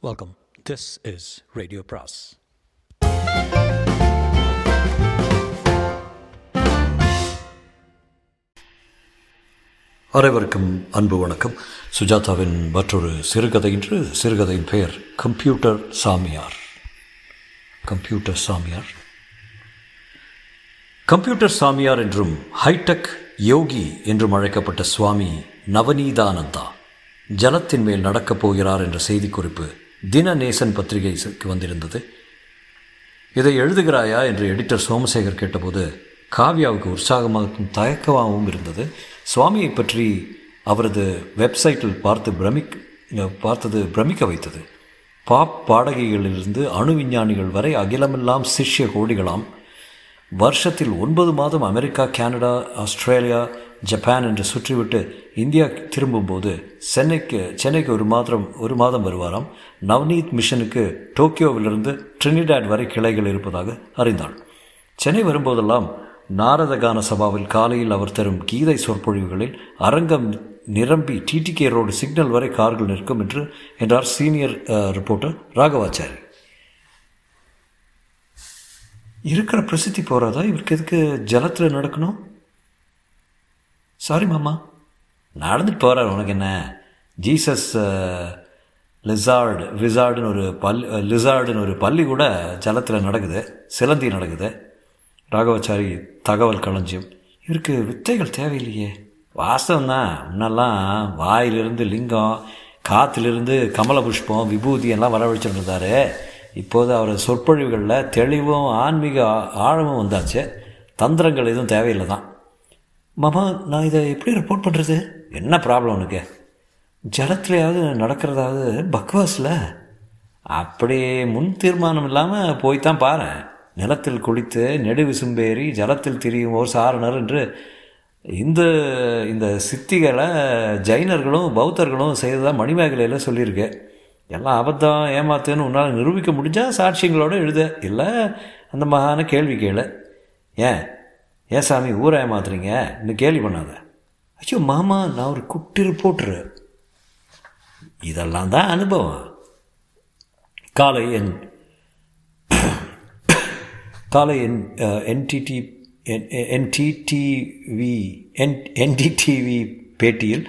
Welcome this is radio பிராஸ் அனைவருக்கும் அன்பு வணக்கம். சுஜாதாவின் மற்றொரு சிறுகதை என்று சிறுகதையின் பெயர் கம்ப்யூட்டர் சாமியார். கம்ப்யூட்டர் சாமியார். கம்ப்யூட்டர் சாமியார் என்றும் ஹைடெக் யோகி என்றும் அழைக்கப்பட்ட சுவாமி நவநீதானந்தா ஜலத்தின் மேல் நடக்கப் போகிறார் என்ற செய்திக்குறிப்பு தினநேசன் பத்திரிகைக்கு வந்திருந்தது. இதை எழுதுகிறாயா என்று எடிட்டர் சோமசேகர் கேட்டபோது காவ்யாவுக்கு உற்சாகமாகவும் தயக்கமாகவும் இருந்தது. சுவாமியை பற்றி அவரது வெப்சைட்டில் பார்த்து பிரமிக் பார்த்தது பிரமிக்க வைத்தது. பாப் பாடகிகளிலிருந்து அணு விஞ்ஞானிகள் வரை அகிலமெல்லாம் சிஷ்ய கோடிகளாம். வருஷத்தில் ஒன்பது மாதம் அமெரிக்கா கனடா ஆஸ்திரேலியா ஜப்பான் என்று சுற்றிவிட்டு இந்தியா திரும்பும்போது சென்னைக்கு சென்னைக்கு ஒரு மாதம் ஒரு மாதம் வருவாராம். நவ்னீத் மிஷனுக்கு டோக்கியோவிலிருந்து ட்ரினிடாட் வரை கிளைகள் இருப்பதாக அறிந்தாள். சென்னை வரும்போதெல்லாம் நாரதகான சபாவில் காலையில் அவர் தரும் கீதை சொற்பொழிவுகளில் அரங்கம் நிரம்பி டிடிகே ரோடு சிக்னல் வரை கார்கள் நிற்கும் என்று என்றார் சீனியர் ரிப்போர்ட்டர் ராகவாச்சாரி. இருக்கிற பிரசித்தி போகிறாதா இவருக்கு எதுக்கு ஜலத்தில் நடக்கணும்? சாரி மாமா நடந்துட்டு போகிறார் உனக்கு என்ன? ஜீசஸ் லிசார்டு விசார்டுன்னு ஒரு பல் uh, லிசார்டுன்னு ஒரு பள்ளி கூட ஜலத்தில் நடக்குது. சிலந்தி நடக்குது. ராகவாச்சாரி தகவல் களஞ்சியம். இவருக்கு வித்தைகள் தேவையில்லையே. வாஸ்தவம் தான் முன்னெல்லாம் வாயிலிருந்து லிங்கம் காற்றுலேருந்து கமல புஷ்பம் விபூதி எல்லாம் வரவழைச்சிட்டு இருந்தார். இப்போது அவர் சொற்பொழிவுகளில் தெளிவும் ஆன்மீக ஆழமும் வந்தாச்சு. தந்திரங்கள் எதுவும் தேவையில்லை தான் மாமா நான் இதை எப்படி ரிப்போர்ட் பண்ணுறது என்ன ப்ராப்ளம் உனக்கு? ஜலத்துலையாவது நடக்கிறதாவது பக்வாஸில்? அப்படி முன் தீர்மானம் இல்லாமல் போய்த்தான் பாரு. நிலத்தில் குளித்து நெடு விசும்பேறி ஜலத்தில் திரியும் ஓர் சாரணர் என்று இந்த இந்த சித்திகளை ஜைனர்களும் பௌத்தர்களும் செய்ததாக மணிமேகலையில் சொல்லியிருக்கு. எல்லாம் அபத்தம் ஏமாத்துன்னு உன்னால் நிரூபிக்க முடிஞ்சால் சாட்சியங்களோடு எழுத. இல்லை அந்த மகான கேள்வி கேளு. ஏன்? ஏன் சாமி ஊரை ஏமாத்துறீங்க? இன்னும் கேள்வி பண்ணாத. ஐயோ மாமா நான் ஒரு குட்டி ரிப்போர்ட்ரு இதெல்லாம் தான் அனுபவம். காலை என் காலை என் என்டிடி என்டிடிவி என் என்டிடிவி பேட்டியில்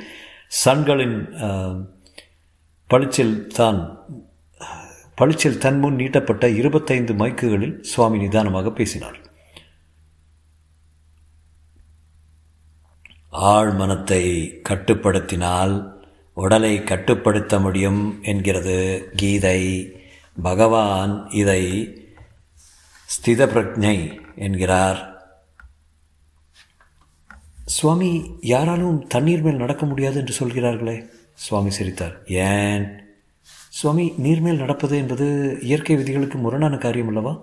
சன்களின் பளிச்சில் தான் பளிச்சில் தன் முன் நீட்டப்பட்ட இருபத்தைந்து மைக்குகளில் சுவாமி நிதானமாக பேசினார். ஆழ்மனத்தை கட்டுப்படுத்தினால் உடலை கட்டுப்படுத்த முடியும் என்கிறது கீதை. பகவான் இதை ஸ்தித பிரஜை என்கிறார். சுவாமி யாராலும் தண்ணீர் மேல் நடக்க முடியாது என்று சொல்கிறார்களே? சுவாமி சிரித்தார். ஏன்? சுவாமி நீர்மேல் நடப்பது என்பது இயற்கை விதிகளுக்கு முரணான காரியம் அல்லவா?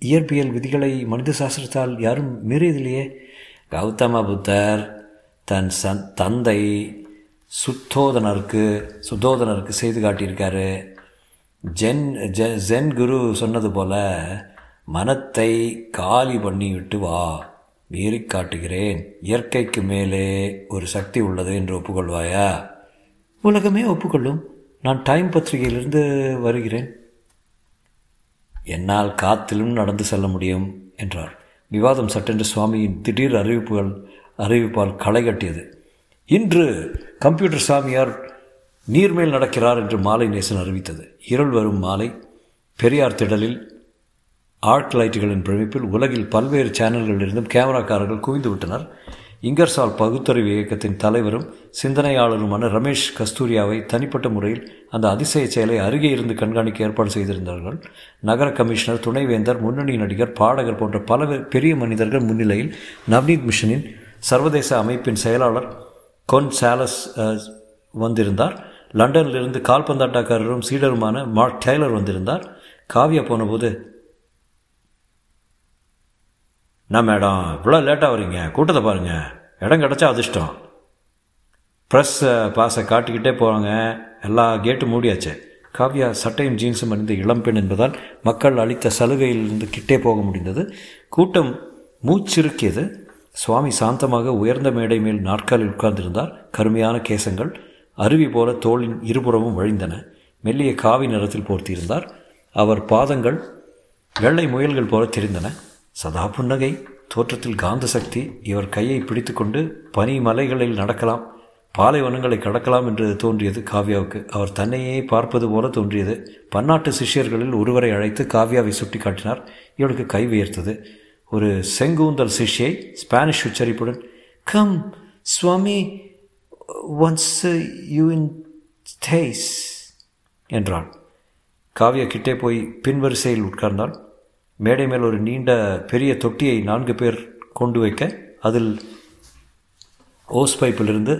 இயற்பியல் விதிகளை மனித சாஸ்திரத்தால் யாரும் மீறியதில்லையே. கௌதம புத்தர் தன் சந் தந்தை சுத்தோதனருக்கு சுத்தோதனருக்கு செய்து காட்டியிருக்காரு. ஜென் ஜென் குரு சொன்னது போல மனத்தை காலி பண்ணிவிட்டு வா மீறி காட்டுகிறேன். இயற்கைக்கு மேலே ஒரு சக்தி உள்ளது என்று ஒப்புக்கொள்வாயா? உலகமே ஒப்புக்கொள்ளும். நான் டைம் பத்திரிகையிலிருந்து வருகிறேன். என்னால் காத்திலும் நடந்து செல்ல முடியும் என்றார். விவாதம் சட்டென்று சுவாமியின் திடீர் அறிவிப்புகள் அறிவிப்பால் களை கட்டியது. இன்று கம்ப்யூட்டர் சாமியார் நீர்மேல் நடக்கிறார் என்று மாலை நேசன் அறிவித்தது. இருள் வரும் மாலை பெரியார் திடலில் ஆர்ட் லைட்டுகளின் பிரமிப்பில் உலகில் பல்வேறு சேனல்களிலிருந்தும் கேமராக்காரர்கள் குவிந்து விட்டனர். இங்கர்சால் பகுத்தறிவு இயக்கத்தின் தலைவரும் சிந்தனையாளருமான ரமேஷ் கஸ்தூரியாவை தனிப்பட்ட முறையில் அந்த அதிசய செயலை அருகே இருந்து கண்காணிக்க ஏற்பாடு செய்திருந்தார்கள். நகர கமிஷனர் துணைவேந்தர் முன்னணி நடிகர் பாடகர் போன்ற பல பெரிய மனிதர்கள் முன்னிலையில் நவ்னீத் மிஷனின் சர்வதேச அமைப்பின் செயலாளர் கொன் சாலஸ் வந்திருந்தார். லண்டனிலிருந்து கால்பந்தாட்டக்காரரும் சீடருமான மார்க் டெய்லர் வந்திருந்தார். காவியா போனபோது என்ன மேடம் இவ்வளோ லேட்டாக வரீங்க கூட்டத்தை பாருங்கள் இடம் கிடச்சா அதிர்ஷ்டம். ப்ரெஸ் பாஸை காட்டிக்கிட்டே போகிறாங்க எல்லா கேட்டும் மூடியாச்சு. காவ்யா சட்டையும் ஜீன்ஸும் அணிந்த இளம்பெண் என்பதால் மக்கள் அளித்த சலுகையிலிருந்து கிட்டே போக முடிந்தது. கூட்டம் மூச்சிருக்கியது சுவாமி சாந்தமாக உயர்ந்த மேடை மேல் நாற்காலில் உட்கார்ந்திருந்தார். கருமையான கேசங்கள். அருவி போல தோளின் இருபுறமும் வழிந்தன. மெல்லிய காவி நிறத்தில் போர்த்தியிருந்தார். அவர் பாதங்கள் வெள்ளை முயல்கள் போல தெரிந்தன. சதா புன்னகை தோற்றத்தில் காந்த சக்தி இவர் கையை பிடித்துக்கொண்டு பனி மலைகளில் நடக்கலாம் பாலைவனங்களை கடக்கலாம் என்று தோன்றியது காவ்யாவுக்கு. அவர் தன்னையே பார்ப்பது போல தோன்றியது. பன்னாட்டு சிஷ்யர்களில் ஒருவரை அழைத்து காவ்யாவை சுட்டி காட்டினார் இவளுக்கு கை உயர்த்தது. ஒரு செங்கூந்தல் சிஷ்யை Spanish உச்சரிப்புடன் come Swami once you in this என்றாள் காவியா கிட்டே போய் பின்வரிசையில் உட்கார்ந்தாள். மேடை மேல் ஒரு நீண்ட பெரிய தொட்டியை நான்கு பேர் கொண்டு வைக்க அதில் ஓஸ் பைப்பிலிருந்து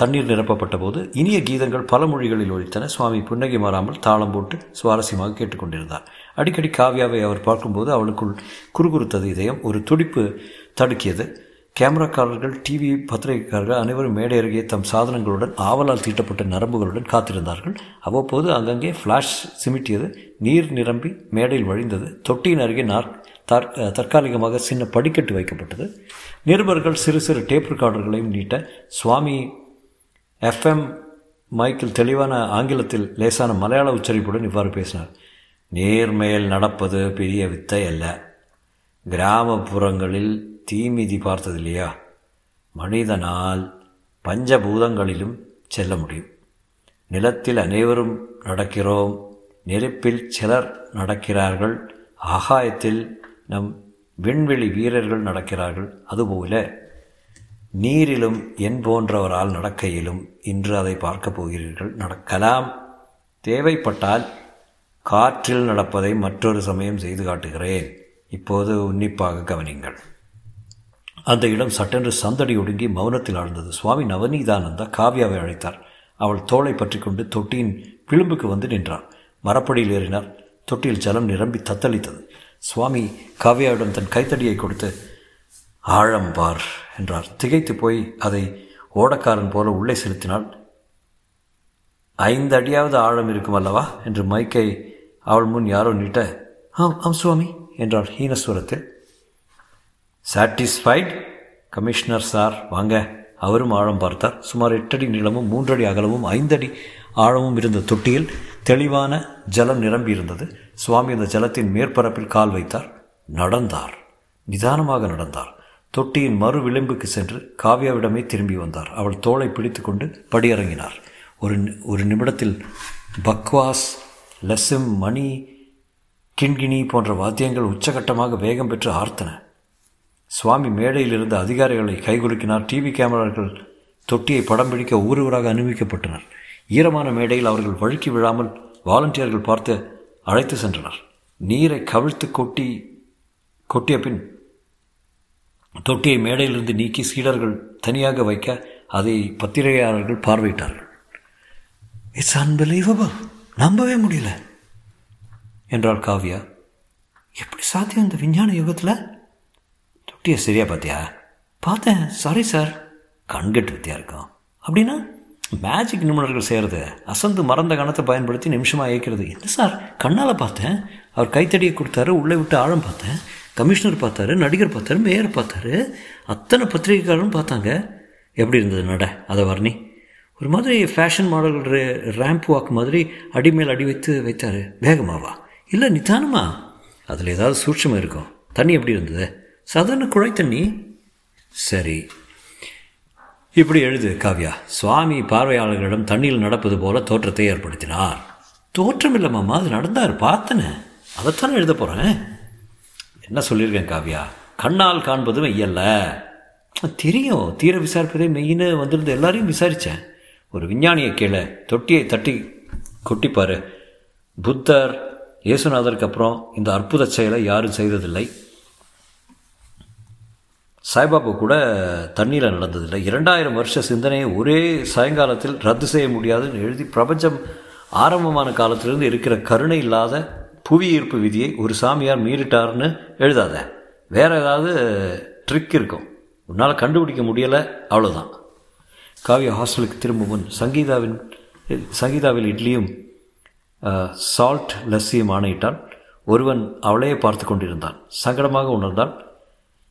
தண்ணீர் நிரப்பப்பட்ட போது இனிய கீதங்கள் பல மொழிகளில் ஒழித்தன சுவாமி புன்னகை மாறாமல் தாளம் போட்டு சுவாரஸ்யமாக கேட்டுக்கொண்டிருந்தார். அடிக்கடி காவியாவை அவர் பார்க்கும்போது அவளுக்குள் குறுகுறுத்தது இதயம். ஒரு துடிப்பு தடுக்கியது. கேமராக்காரர்கள் டிவி பத்திரிகைக்காரர்கள் அனைவரும் மேடை அருகே தம் சாதனங்களுடன் ஆவலால் தீட்டப்பட்ட நரம்புகளுடன் காத்திருந்தார்கள். அவ்வப்போது அங்கங்கே ஃப்ளாஷ் சிமிட்டியது நீர் நிரம்பி மேடையில் வழிந்தது. தொட்டியின் அருகே நார் தற்காலிகமாக சின்ன படிக்கட்டு வைக்கப்பட்டது. நிருபர்கள் சிறு சிறு டேப் ரெக்கார்டர்களையும் நீட்ட சுவாமி எஃப்எம் மைக்கில் தெளிவான ஆங்கிலத்தில் லேசான மலையாள உச்சரிப்புடன் இவ்வாறு பேசினார். நேர்மேல் நடப்பது பெரிய வித்தை அல்ல கிராமப்புறங்களில் தீமிதி பார்த்ததில்லையா? மனிதனால் பஞ்சபூதங்களிலும் செல்ல முடியும். நிலத்தில் அனைவரும் நடக்கிறோம். நெருப்பில் சிலர் நடக்கிறார்கள். ஆகாயத்தில் நம் விண்வெளி வீரர்கள் நடக்கிறார்கள். அதுபோல நீரிலும் என் போன்றவரால் நடக்கையிலும் இன்று அதை பார்க்கப் போகிறீர்கள். நடக்கலாம். தேவைப்பட்டால் காற்றில் நடப்பதை மற்றொரு சமயம் செய்து காட்டுகிறேன். இப்போது உன்னிப்பாக கவனிங்கள். அந்த இடம் சட்டென்று சந்தடி ஒடுங்கி மௌனத்தில் ஆழ்ந்தது. சுவாமி நவநீதானந்தா காவ்யாவை அழைத்தார். அவள் தோளை பற்றி கொண்டு தொட்டியின் விளிம்புக்கு வந்து நின்றார் மரப்படியில் ஏறினார் தொட்டியில் ஜலம் நிரம்பி தத்தளித்தது. சுவாமி காவ்யாவிடம் தன் கைத்தடியை கொடுத்து ஆழம் பார் என்றார். திகைத்து போய் அதை ஓடக்காரன் போல உள்ளே செலுத்தினாள். ஐந்து அடியாவது ஆழம் இருக்கும் அல்லவா? என்று மைக்கை அவள் முன் யாரோ நீட்ட ஆம் ஆம் சுவாமி என்றார் ஹீனஸ்வரத்தில் சாட்டிஸ்ஃபைட் கமிஷனர் சார் வாங்க. அவரும் ஆழம் பார்த்தார். சுமார் எட்டடி நீளமும் மூன்றடி அகலமும் ஐந்தடி ஆழமும் இருந்த தொட்டியில் தெளிவான ஜலம் நிரம்பி இருந்தது. சுவாமி அந்த ஜலத்தின் மேற்பரப்பில் கால் வைத்தார். நடந்தார். நிதானமாக நடந்தார். தொட்டியின் மறு விளிம்புக்கு சென்று காவ்யாவிடமே திரும்பி வந்தார். அவள் தோளை பிடித்துக்கொண்டு படியிறங்கினார். ஒரு ஒரு நிமிடத்தில் பக்வாஸ் லெசிம் மணி கிண்கிணி போன்ற வாத்தியங்கள் உச்சகட்டமாக வேகம் பெற்று ஆர்த்தன. சுவாமி மேடையில் இருந்த அதிகாரிகளை கைகுலுக்கினார். டிவி கேமராக்கள் தொட்டியை படம் பிடிக்க ஊர் ஊராக அனுமதிக்கப்பட்டனர். ஈரமான மேடையில் அவர்கள் வழுக்கி விழாமல் வாலண்டியர்கள் பார்த்து அழைத்து சென்றனர். நீரை கவிழ்த்து கொட்டி கொட்டிய பின் தொட்டியை மேடையிலிருந்து நீக்கி சீடர்கள் தனியாக வைக்க அதை பத்திரிகையாளர்கள் பார்வையிட்டார்கள். இட்ஸ் அன்பிலீவபிள் நம்பவே முடியல. என்றாள் காவ்யா. எப்படி சாத்தியம் இந்த விஞ்ஞான யுகத்தில்? குட்டியை சரியா பார்த்தியா பார்த்தேன். சாரி சார் கண்கட்டு வித்தியா இருக்கும் அப்படின்னா மேஜிக் நிபுணர்கள் செய்கிறது அசந்து மறந்த கணத்தை பயன்படுத்தி நிமிஷமாக இயக்கிறது என்ன சார் கண்ணால் பார்த்தேன். அவர் கைத்தடியை கொடுத்தாரு உள்ளே விட்டு ஆழம் பார்த்தேன். கமிஷனர் பார்த்தாரு நடிகர் பார்த்தாரு மேயர் பார்த்தாரு. அத்தனை பத்திரிகைக்காரரும் பார்த்தாங்க. எப்படி இருந்தது நட? அதை வர்ணி. ஒரு மாதிரி ஃபேஷன் மாடல் ரேம்ப் வாக் மாதிரி அடி மேல் அடி வைத்து வைத்தார். வேகமாவா இல்லை நிதானமா. அதில் ஏதாவது சூட்சமாக இருக்கும். தண்ணி எப்படி இருந்தது? சாதாரண குழாய் தண்ணி சரி. இப்படி எழுது காவ்யா. சுவாமி பார்வையாளர்களிடம் தண்ணியில் நடப்பது போல தோற்றத்தை ஏற்படுத்தினார். தோற்றம் இல்லை மாமா. அது நடந்தார் பார்த்தனே. அதைத்தானே எழுத போகிறேன் என்ன சொல்லியிருக்கேன் காவ்யா? கண்ணால் காண்பதும் மெய்யல்ல. தெரியும். தீர விசாரிப்பதே மெயின்னு வந்திருந்த எல்லாரையும் விசாரித்தேன் ஒரு விஞ்ஞானியை கீழே தொட்டியை தட்டி கொட்டிப்பார். புத்தர் இயேசுநாதருக்கு அப்புறம் இந்த அற்புத செயலை யாரும் செய்ததில்லை. சாய்பாபா கூட தண்ணீரில் நடந்ததில்லை. இரண்டாயிரம் வருஷ சிந்தனையை ஒரே சாயங்காலத்தில் ரத்து செய்ய முடியாதுன்னு எழுதி பிரபஞ்சம் ஆரம்பமான காலத்திலிருந்து இருக்கிற கருணை இல்லாத புவி ஈர்ப்பு விதியை ஒரு சாமியார் மீறிட்டார்னு எழுதாத. வேற ஏதாவது ட்ரிக் இருக்கும். உன்னால் கண்டுபிடிக்க முடியலை அவ்வளோதான் காவியா ஹாஸ்டலுக்கு திரும்பும் முன் சங்கீதாவின் சங்கீதாவில் இட்லியும் சால்ட் லஸ்ஸியும் ஆணையிட்டால் ஒருவன் அவளையே பார்த்து கொண்டிருந்தான். சங்கடமாக உணர்ந்தான்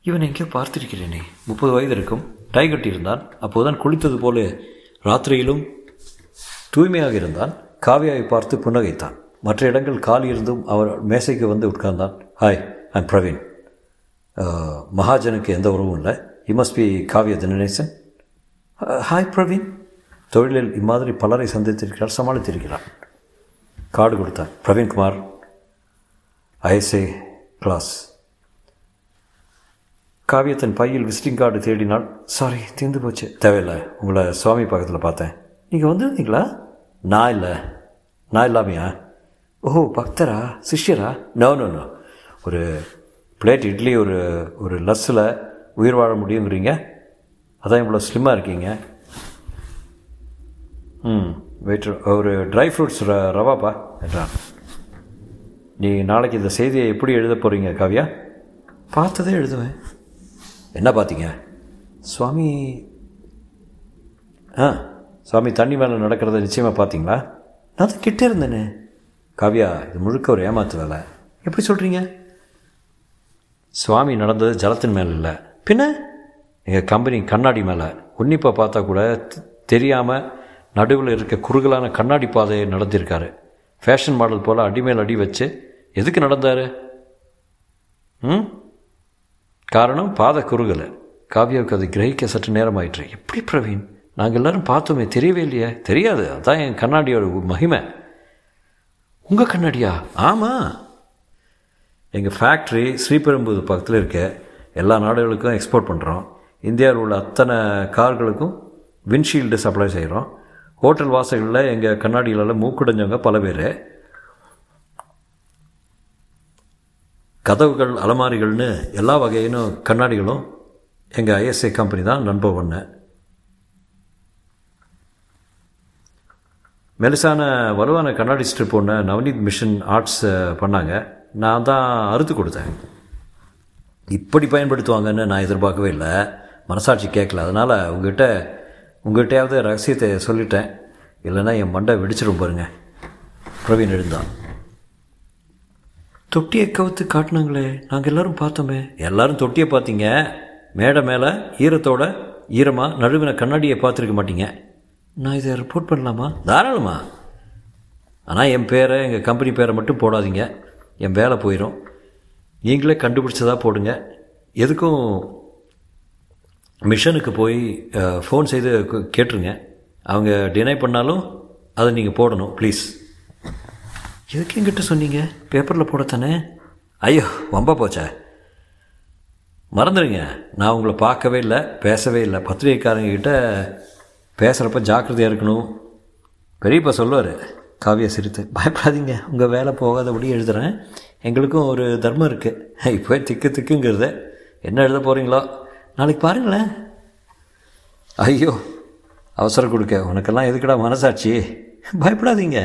இவன் எங்கேயோ பார்த்திருக்கிறேனே. முப்பது வயது இருக்கும். டை கட்டியிருந்தான். அப்போதுதான் குளித்தது போல ராத்திரியிலும் தூய்மையாக இருந்தான். காவியாவை பார்த்து புன்னகைத்தான். மற்ற இடங்கள் காலி இருந்தும் அவர் மேசைக்கு வந்து உட்கார்ந்தான். ஹாய் ஐம் பிரவீன் மகாஜனுக்கு எந்த உறவும் இல்லை. யூ மஸ்ட் பி காவிய தினேசன் ஹாய் பிரவீன் தொழிலில் இம்மாதிரி பலரை சந்தித்திருக்கிறார் சமாளித்திருக்கிறார். கார்டு கொடுத்தார் பிரவீன்குமார் ஐஎஸ்ஏ கிளாஸ் காவியத்தின் பையில் விசிட்டிங் கார்டு தேடினாள் சாரி தீர்ந்து போச்சு. தேவையில்லை. உங்களை சுவாமி பக்கத்தில் பார்த்தேன். நீங்கள் வந்திருந்தீங்களா? நான் இல்லை. நான் இல்லாமையா? ஓ பக்தரா? சிஷ்யரா? நோ நோ நோ ஒரு பிளேட் இட்லி ஒரு ஒரு லஸ்ஸில் உயிர் வாழ முடியுங்கிறீங்க? அதான் இவ்வளோ ஸ்லிம்மாக இருக்கீங்க. ம் வெயிட் ஒரு ட்ரை ஃப்ரூட்ஸ் ர ரவாப்பா? என்றான். நீ நாளைக்கு இந்த செய்தியை எப்படி எழுத போகிறீங்க காவியா? பார்த்ததே எழுதுவேன். என்ன பார்த்தீங்க? சுவாமி. ஆ சுவாமி தண்ணி மேலே நடக்கிறத நிச்சயமாக பார்த்தீங்களா? நான் தான் கிட்டே இருந்தேனே. காவியா இது முழுக்க ஒரு ஏமாத்து வேலை. எப்படி சொல்கிறீங்க சுவாமி நடந்தது ஜலத்தின் மேலே இல்லை. பின்ன? எங்கள் கம்பெனி கண்ணாடி மேலே. உன்னிப்பாக பார்த்தா கூட தெரியாமல் நடுவில் இருக்க குறுகலான கண்ணாடி பாதையை நடந்திருக்காரு ஃபேஷன் மாடல் போல் அடிமேல் அடி வச்சு எதுக்கு நடந்தார்? ம்? காரணம் பாத குறுகலை காவியாவுக்கு அதை கிரகிக்க சற்று நேரம் ஆயிற்று எப்படி பிரவீன்? நாங்கள் எல்லாரும் பார்த்தோமே தெரியவே இல்லையே. தெரியாது அதான் என் கண்ணாடியோட மகிமை. உங்கள் கண்ணாடியா? ஆமாம் எங்கள் ஃபேக்ட்ரி ஸ்ரீபெரும்புதூர் பக்கத்தில் இருக்க எல்லா நாடுகளுக்கும் எக்ஸ்போர்ட் பண்ணுறோம் இந்தியாவில் உள்ள அத்தனை கார்களுக்கும் விண்ட்ஷீல்டு சப்ளை செய்கிறோம் ஹோட்டல் வாசல்களில் எங்கள் கண்ணாடிகளெல்லாம் மூக்குடைஞ்சவங்க பல பேர். கதவுகள் அலமாரிகள்னு எல்லா வகையினும் கண்ணாடிகளும் எங்கள் ஐஎஸ்ஐ கம்பெனி தான் நண்பர் ஒன்று மெலிசான வலுவான கண்ணாடி ஸ்ட்ரிப் ஒன்று நவநீத் மிஷன் ஆர்ட்ஸ் பண்ணாங்க. நான் தான் அறுத்து கொடுத்தேன். இப்படி பயன்படுத்துவாங்கன்னு நான் எதிர்பார்க்கவே இல்லை. மனசாட்சி கேட்கல. அதனால் உங்ககிட்ட உங்ககிட்டயாவது ரகசியத்தை சொல்லிட்டேன். இல்லைன்னா என் மண்டை வெடிச்சிடும் பாருங்க. பிரவீன் எழுந்தான். தொட்டியை கவுத்து காட்டினாங்களே நாங்கள் எல்லாரும் பார்த்தோமே. எல்லாரும் தொட்டியை பார்த்தீங்க. மேடை மேலே ஈரத்தோட ஈரமாக நடுவின கண்ணாடியை பார்த்துருக்க மாட்டீங்க. நான் இதை ரிப்போர்ட் பண்ணலாமா? தாராளமா. ஆனால் என் பேரை எங்கள் கம்பெனி பேரை மட்டும் போடாதீங்க. என் வேலை போயிடும் நீங்களே கண்டுபிடிச்சதா போடுங்க. எதுக்கும் மிஷனுக்கு போய் ஃபோன் செய்து கேட்டுருங்க. அவங்க டினை பண்ணாலும் அதை நீங்கள் போடணும் ப்ளீஸ் எதுக்கு என்கிட்ட சொன்னீங்க? பேப்பரில் போடத்தானே? ஐயோ வம்ப போச்சே. மறந்துடுங்க நான் உங்களை பார்க்கவே இல்லை பேசவே இல்லை. பத்திரிகைக்காரங்கக்கிட்ட பேசுகிறப்ப ஜாக்கிரதையாக இருக்கணும். பெரியப்பா சொல்லுவார் காவியா சிரித்து பயப்படாதீங்க உங்கள் வேலை போகாதபடி எழுதுகிறேன் எங்களுக்கும் ஒரு தர்மம் இருக்குது இப்போ திக்கு திக்குங்கிறது. என்ன எழுத போகிறீங்களோ நாளைக்கு பாருங்களேன். ஐயோ அவசரம் கொடுக்க. உனக்கெல்லாம் எதுக்குடா மனசாட்சி? பயப்படாதீங்க.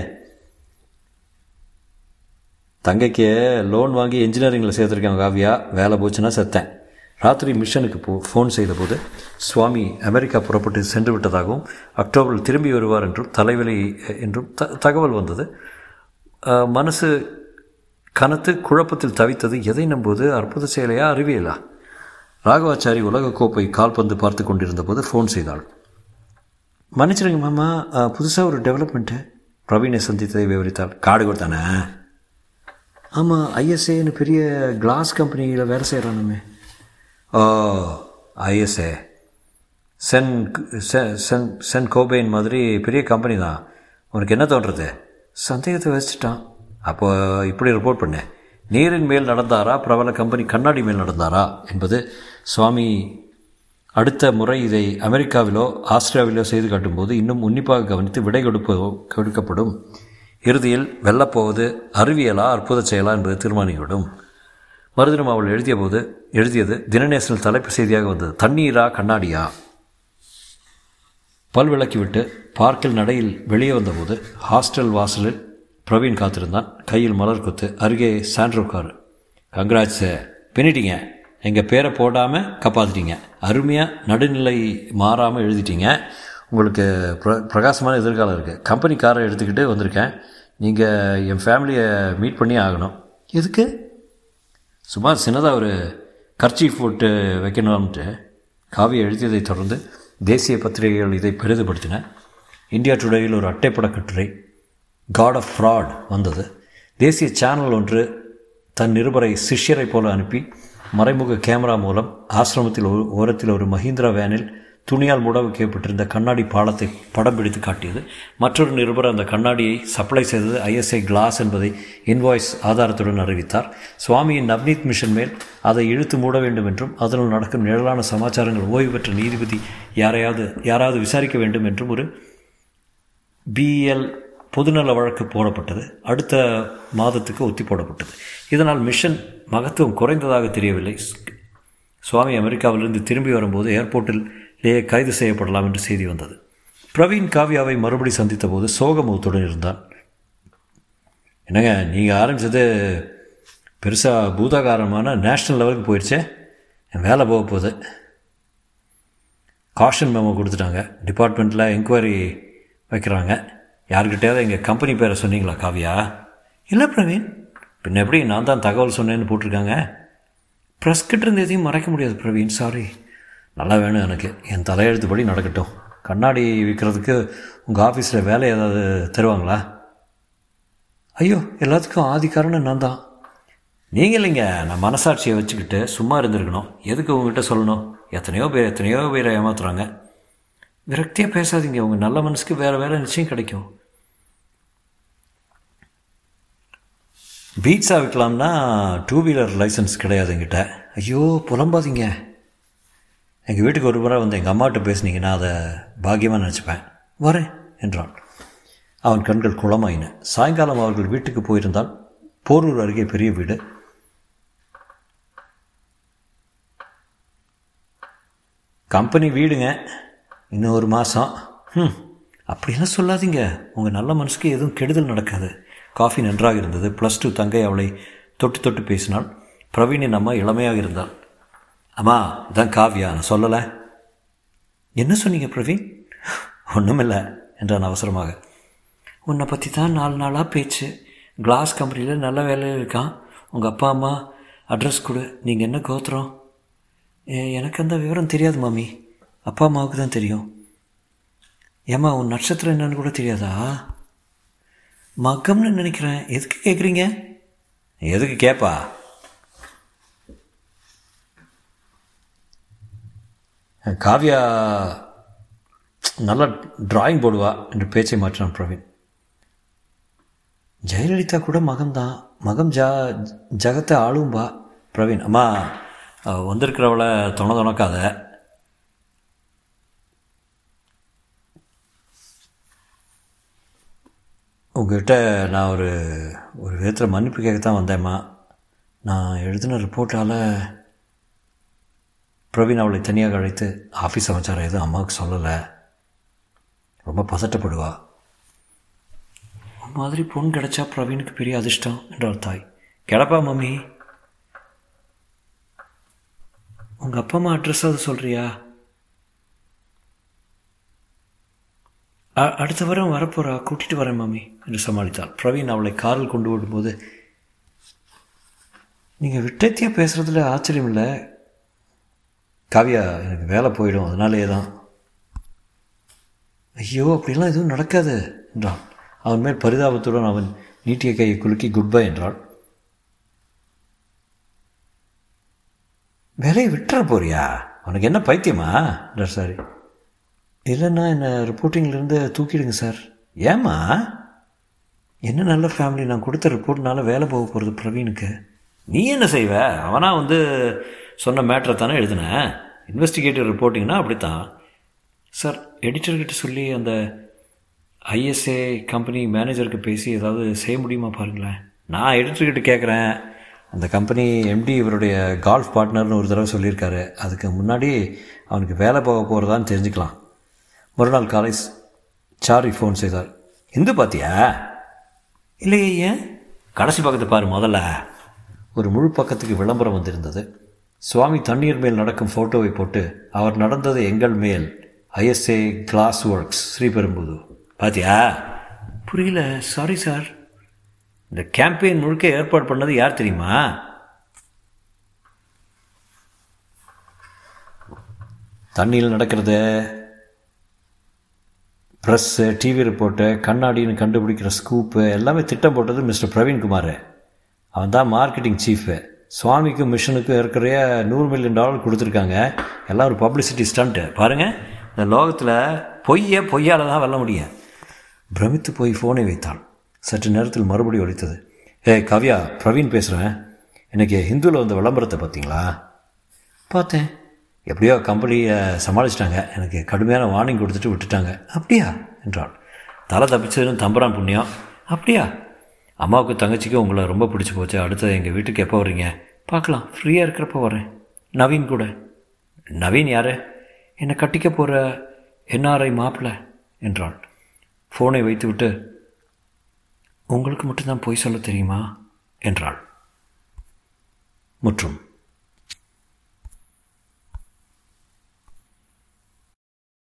தங்கைக்கு லோன் வாங்கி இன்ஜினியரிங்கில் சேர்த்துருக்கேன் காவியா. வேலை போச்சுன்னா செத்தேன். ராத்திரி மிஷனுக்கு போ ஃபோன் செய்தபோது சுவாமி அமெரிக்கா புறப்பட்டு சென்று விட்டதாகவும் அக்டோபரில் திரும்பி வருவார் என்றும் தலைவலி என்றும் த தகவல் வந்தது. மனசு கனத்து குழப்பத்தில் தவித்தது. எதை நம்புவது? அற்புத செயலையா? அறிவியலா? ராகவாச்சாரி உலகக்கோப்பை கால்பந்து பார்த்து கொண்டிருந்த போது ஃபோன் செய்தாள். மன்னிச்சிருங்க மாமா புதுசாக ஒரு டெவலப்மெண்ட்டு பிரவீனை சந்தித்ததை விவரித்தாள். காடு கொடுத்தானே? ஆமாம் ஐஎஸ்ஏன்னு பெரிய கிளாஸ் கம்பெனியில் வேலை செய்கிறானுமே ஓ ISA Saint Saint Saint Gobain மாதிரி பெரிய கம்பெனி தான். உனக்கு என்ன தோன்றது? சந்தேகத்தை வச்சுட்டான். அப்போ இப்படி ரிப்போர்ட் பண்ணேன் நீரின் மேல் நடந்தாரா பிரபல கம்பெனி கண்ணாடி மேல் நடந்தாரா என்பது சுவாமி அடுத்த முறை இதை அமெரிக்காவிலோ ஆஸ்திரேலியாவிலோ செய்து காட்டும்போது இன்னும் உன்னிப்பாக கவனித்து விடை கொடுப்ப கொடுக்கப்படும். இறுதியில் வெல்லப்போவது அறிவியலா அற்புத செயலா என்பது தீர்மானிக்கப்படும். மறுதினம் அவள் எழுதியபோது எழுதியது தினநேசனில் தலைப்பு செய்தியாக வந்தது. தண்ணீரா கண்ணாடியா? பல் விளக்கிவிட்டு பார்க்கில் நடையில் வெளியே வந்தபோது ஹாஸ்டல் வாசலில் பிரவீன் காத்திருந்தான். கையில் மலர் கொத்து அருகே சாண்ட்ரோ கார். கங்க்ராட்ஸ் பின்னிட்டீங்க. எங்கள் பேரை போடாமல் காப்பாற்றிட்டீங்க அருமையாக நடுநிலை மாறாமல் எழுதிட்டீங்க. உங்களுக்கு பிர பிரகாசமான எதிர்காலம் இருக்குது கம்பெனி காரை எடுத்துக்கிட்டு வந்திருக்கேன். நீங்கள் என் ஃபேமிலியை மீட் பண்ணி ஆகணும். எதுக்கு? சும்மா சின்னதாக ஒரு கர்ச்சீஃப் போட்டு வைக்கணும்ட்டு காவியை எழுதியதைத் தொடர்ந்து தேசிய பத்திரிகைகள் இதை பெரிதுபடுத்தின. இந்தியா டுடேயில் ஒரு அட்டைப்பட கட்டுரை காட் ஆஃப் ஃப்ராட் வந்தது. தேசிய சேனல் ஒன்று தன் நிருபரை சிஷ்யரை போல அனுப்பி மறைமுக கேமரா மூலம் ஆசிரமத்தில் ஒரு ஓரத்தில் ஒரு மஹிந்திரா வேனில் துணியால் மூட வைக்கப்பட்டிருந்த கண்ணாடி பாலத்தை படம் பிடித்து காட்டியது. மற்றொரு நிருபர் அந்த கண்ணாடியை சப்ளை செய்தது ஐஎஸ்ஐ கிளாஸ் என்பதை இன்வாய்ஸ் ஆதாரத்துடன் அறிவித்தார். சுவாமியின் நவ்னீத் மிஷன் மேல் அதை இழுத்து மூட வேண்டும் என்றும் அதனுள் நடக்கும் நிழலான சமாச்சாரங்கள் ஓய்வு பெற்ற நீதிபதி யாரையாவது யாராவது விசாரிக்க வேண்டும் என்றும் ஒரு பிஎல் பொதுநல வழக்கு போடப்பட்டது. அடுத்த மாதத்துக்கு ஒத்தி போடப்பட்டது. இதனால் மிஷன் மகத்துவம் குறைந்ததாக தெரியவில்லை. சுவாமி அமெரிக்காவிலிருந்து திரும்பி வரும்போது ஏர்போர்ட்டில் லே கைது செய்யப்படலாம் என்று செய்தி வந்தது. பிரவீன் காவ்யாவை மறுபடி சந்தித்த போது சோகமுகத்துடன் இருந்தான். என்னங்க நீங்கள் ஆரம்பித்தது பெருசாக பூதாகாரமான நேஷ்னல் லெவலுக்கு போயிடுச்சே. என் வேலை போக போகுது. காஷன் மெமோ கொடுத்துட்டாங்க. டிபார்ட்மெண்ட்டில் என்கொயரி வைக்கிறாங்க. யார்கிட்டயாவது எங்கள் கம்பெனி பேரை சொன்னீங்களா காவியா? இல்லை பிரவீன். பின்ன எப்படி நான் தான் தகவல் சொன்னேன்னு போட்டிருக்காங்க? ப்ரெஸ்கிட்ட இருந்து எதையும் மறைக்க முடியாது பிரவீன். சாரி நல்லா வேணும் எனக்கு. என் தலையெழுத்துப்படி நடக்கட்டும். கண்ணாடி விற்கிறதுக்கு உங்கள் ஆஃபீஸில் வேலை ஏதாவது தருவாங்களா? ஐயோ எல்லாத்துக்கும் ஆதி காரணம் நான் தான். நீங்கள் இல்லைங்க. நான் மனசாட்சியை வச்சுக்கிட்டு சும்மா இருந்திருக்கணும். எதுக்கு உங்ககிட்ட சொல்லணும்? எத்தனையோ பேர் எத்தனையோ பேரை ஏமாத்துறாங்க. விரக்தியாக பேசாதீங்க. உங்கள் நல்ல மனசுக்கு வேறு வேறு நிச்சயம் கிடைக்கும். பீட்ஸா விற்கலாம்னா டூ வீலர் லைசன்ஸ் கிடையாது என்கிட்ட. ஐயோ புலம்பாதீங்க. எங்கள் வீட்டுக்கு ஒரு முறை வந்து எங்கள் அம்மாட்ட பேசுனீங்கன்னா அதை பாக்கியமாக நினச்சிப்பேன். வரேன் என்றான். அவன் கண்கள் குளமாயின. சாயங்காலம் அவர்கள் வீட்டுக்கு போயிருந்தால் போரூர் அருகே பெரிய வீடு. கம்பெனி வீடுங்க இன்னும் ஒரு மாதம் ம் அப்படியெல்லாம் சொல்லாதீங்க. உங்கள் நல்ல மனசுக்கு எதுவும் கெடுதல் நடக்காது. காஃபி நன்றாக இருந்தது. ப்ளஸ் டூ தங்கை அவளை தொட்டு தொட்டு பேசினாள். பிரவீனின் அம்மா இளமையாக இருந்தாள். அம்மா இதான் காவியா. நான் சொல்லலை. என்ன சொன்னீங்க பிரவீன்? ஒன்றுமில்லை என்றான் அவசரமாக. உன்னை பற்றி தான் நாலு நாளாக பேச்சு. கிளாஸ் கம்பெனியில் நல்ல வேலையில் இருக்கான். உங்கள் அப்பா அம்மா அட்ரஸ் கொடு. நீங்கள் என்ன கோத்திரம்? எனக்கு அந்த விவரம் தெரியாது மாமி. அப்பா அம்மாவுக்கு தான் தெரியும். ஏம்மா உன் நட்சத்திரம் என்னன்னு கூட தெரியாதா? மகம்னு நினைக்கிறேன். எதுக்கு கேட்குறீங்க எதுக்கு கேட்பா காவ்யா நல்லா டிராயிங் போடுவா என்று பேச்சை மாற்றினான் பிரவீன். ஜெயலலிதா கூட மகம்தான் மகம் ஜா ஜகத்தை ஆளும்பா பிரவீன். அம்மா வந்திருக்கிறவளை தொண தொணக்காத. உங்ககிட்ட நான் ஒரு ஒரு விதத்தில் மன்னிப்பு கேட்க தான் வந்தேம்மா. நான் எழுதின ரிப்போர்ட்டால் பிரவீன் அவளை தனியாக அழைத்து ஆஃபீஸ் சமாச்சாரம் எதுவும் அம்மாவுக்கு சொல்லலை. ரொம்ப பதட்டப்படுவா. மாதிரி பொண்ணு கிடச்சா பிரவீனுக்கு பெரிய அதிர்ஷ்டம் என்றார் தாய். கிடப்பா மம்மி. உங்கள் அப்பா அம்மா அட்ரஸ் அது சொல்கிறியா அடுத்த வாரம் வரப்போகிறா கூட்டிகிட்டு வரேன் மாமி என்று சமாளித்தாள். பிரவீன் அவளை காரில் கொண்டு விடும்போது நீங்கள் விட்டத்தியாக பேசுகிறதுல ஆச்சரியம் இல்லை காவியா எனக்கு வேலை போயிடும் அதனாலே தான் ஐயோ அப்படிலாம் எதுவும் நடக்காது என்றான். அவன் மேல் பரிதாபத்துடன் அவன் நீட்டிய கையை குலுக்கி குட் பை என்றாள். வேலையை விட்டுற போறியா? உனக்கு என்ன பைத்தியமா? என்றார் சாரி. இல்லைன்னா என்னை ரிப்போர்ட்டிங்லேருந்து தூக்கிடுங்க சார். ஏம்மா? என்ன நல்ல ஃபேமிலி நான் கொடுத்த ரிப்போர்ட்னால வேலை போக போகிறது பிரவீனுக்கு. நீ என்ன செய்வ? அவனா வந்து சொன்ன மேட்ரை தானே எழுதினேன் இன்வெஸ்டிகேட்டிவ் ரிப்போர்ட்டிங்னா அப்படித்தான். சார் எடிட்டர்கிட்ட சொல்லி அந்த ஐஎஸ்ஏ கம்பெனி மேனேஜருக்கு பேசி ஏதாவது செய்ய முடியுமா பாருங்களேன். நான் எடிட்டர்கிட்ட கேட்குறேன் அந்த கம்பெனி எம்டி இவருடைய கால்ஃப் பார்ட்னர்னு ஒரு தடவை சொல்லியிருக்காரு. அதுக்கு முன்னாடி அவனுக்கு வேலை போக போகிறதான்னு தெரிஞ்சுக்கலாம். மறுநாள் காலை சாரி ஃபோன் செய்தார். இந்து பார்த்தியா இல்லையே ஏன்? கடைசி பக்கத்தை பாரு முதல்ல. ஒரு முழு பக்கத்துக்கு விளம்பரம் வந்திருந்தது. சுவாமி தண்ணீர் மேல் நடக்கும் ஃபோட்டோவை போட்டு அவர் நடந்தது எங்கள் மேல். ISA glass works Sriperumbudur. பாத்தியா? புரியல சாரி சார் இந்த கேம்பெயின் முழுக்க ஏற்பாடு பண்ணது யார் தெரியுமா? தண்ணியில் நடக்கிறது ப்ரெஸ்ஸு டிவி ரிப்போர்ட்டு கண்ணாடின்னு கண்டுபிடிக்கிற ஸ்கூப்பு எல்லாமே திட்டம் போட்டது மிஸ்டர் பிரவீன்குமார். அவன் தான் மார்க்கெட்டிங் சீஃபு சுவாமிக்கும் மிஷனுக்கும் இருக்கிற நூறு மில்லியன் டாலர் கொடுத்துருக்காங்க. எல்லாம் ஒரு பப்ளிசிட்டி ஸ்டண்ட்டு பாருங்கள் இந்த லோகத்தில் பொய்யை பொய்யால் தான் வெல்ல முடியும். பிரமித்து போய் ஃபோனை வைத்தாள் சற்று நேரத்தில் மறுபடியும் ஒழித்தது ஏ கவ்யா பிரவீன் பேசுகிறேன் எனக்கு ஹிந்துவில் வந்த விளம்பரத்தை பார்த்தீங்களா? பார்த்தேன். எப்படியோ கம்பெனியை சமாளிச்சிட்டாங்க. எனக்கு கடுமையான வார்னிங் கொடுத்துட்டு விட்டுட்டாங்க. அப்படியா? என்றாள். தலை தப்பிச்சதுன்னு தம்புறான் புண்ணியம். அப்படியா? அம்மாவுக்கு தங்கச்சிக்கும் உங்களை ரொம்ப பிடிச்சி போச்சு. அடுத்தது எங்கள் வீட்டுக்கு எப்போ வர்றீங்க? பார்க்கலாம். ஃப்ரீயாக இருக்கிறப்ப வரேன் நவீன் கூட. நவீன் யார்? என்னை கட்டிக்க போகிற என்ஆர்ஐ மாப்பிள்ளை என்றாள். ஃபோனை வைத்துவிட்டு உங்களுக்கு மட்டும்தான் பொய் சொல்ல தெரியுமா? என்றாள். முற்றும்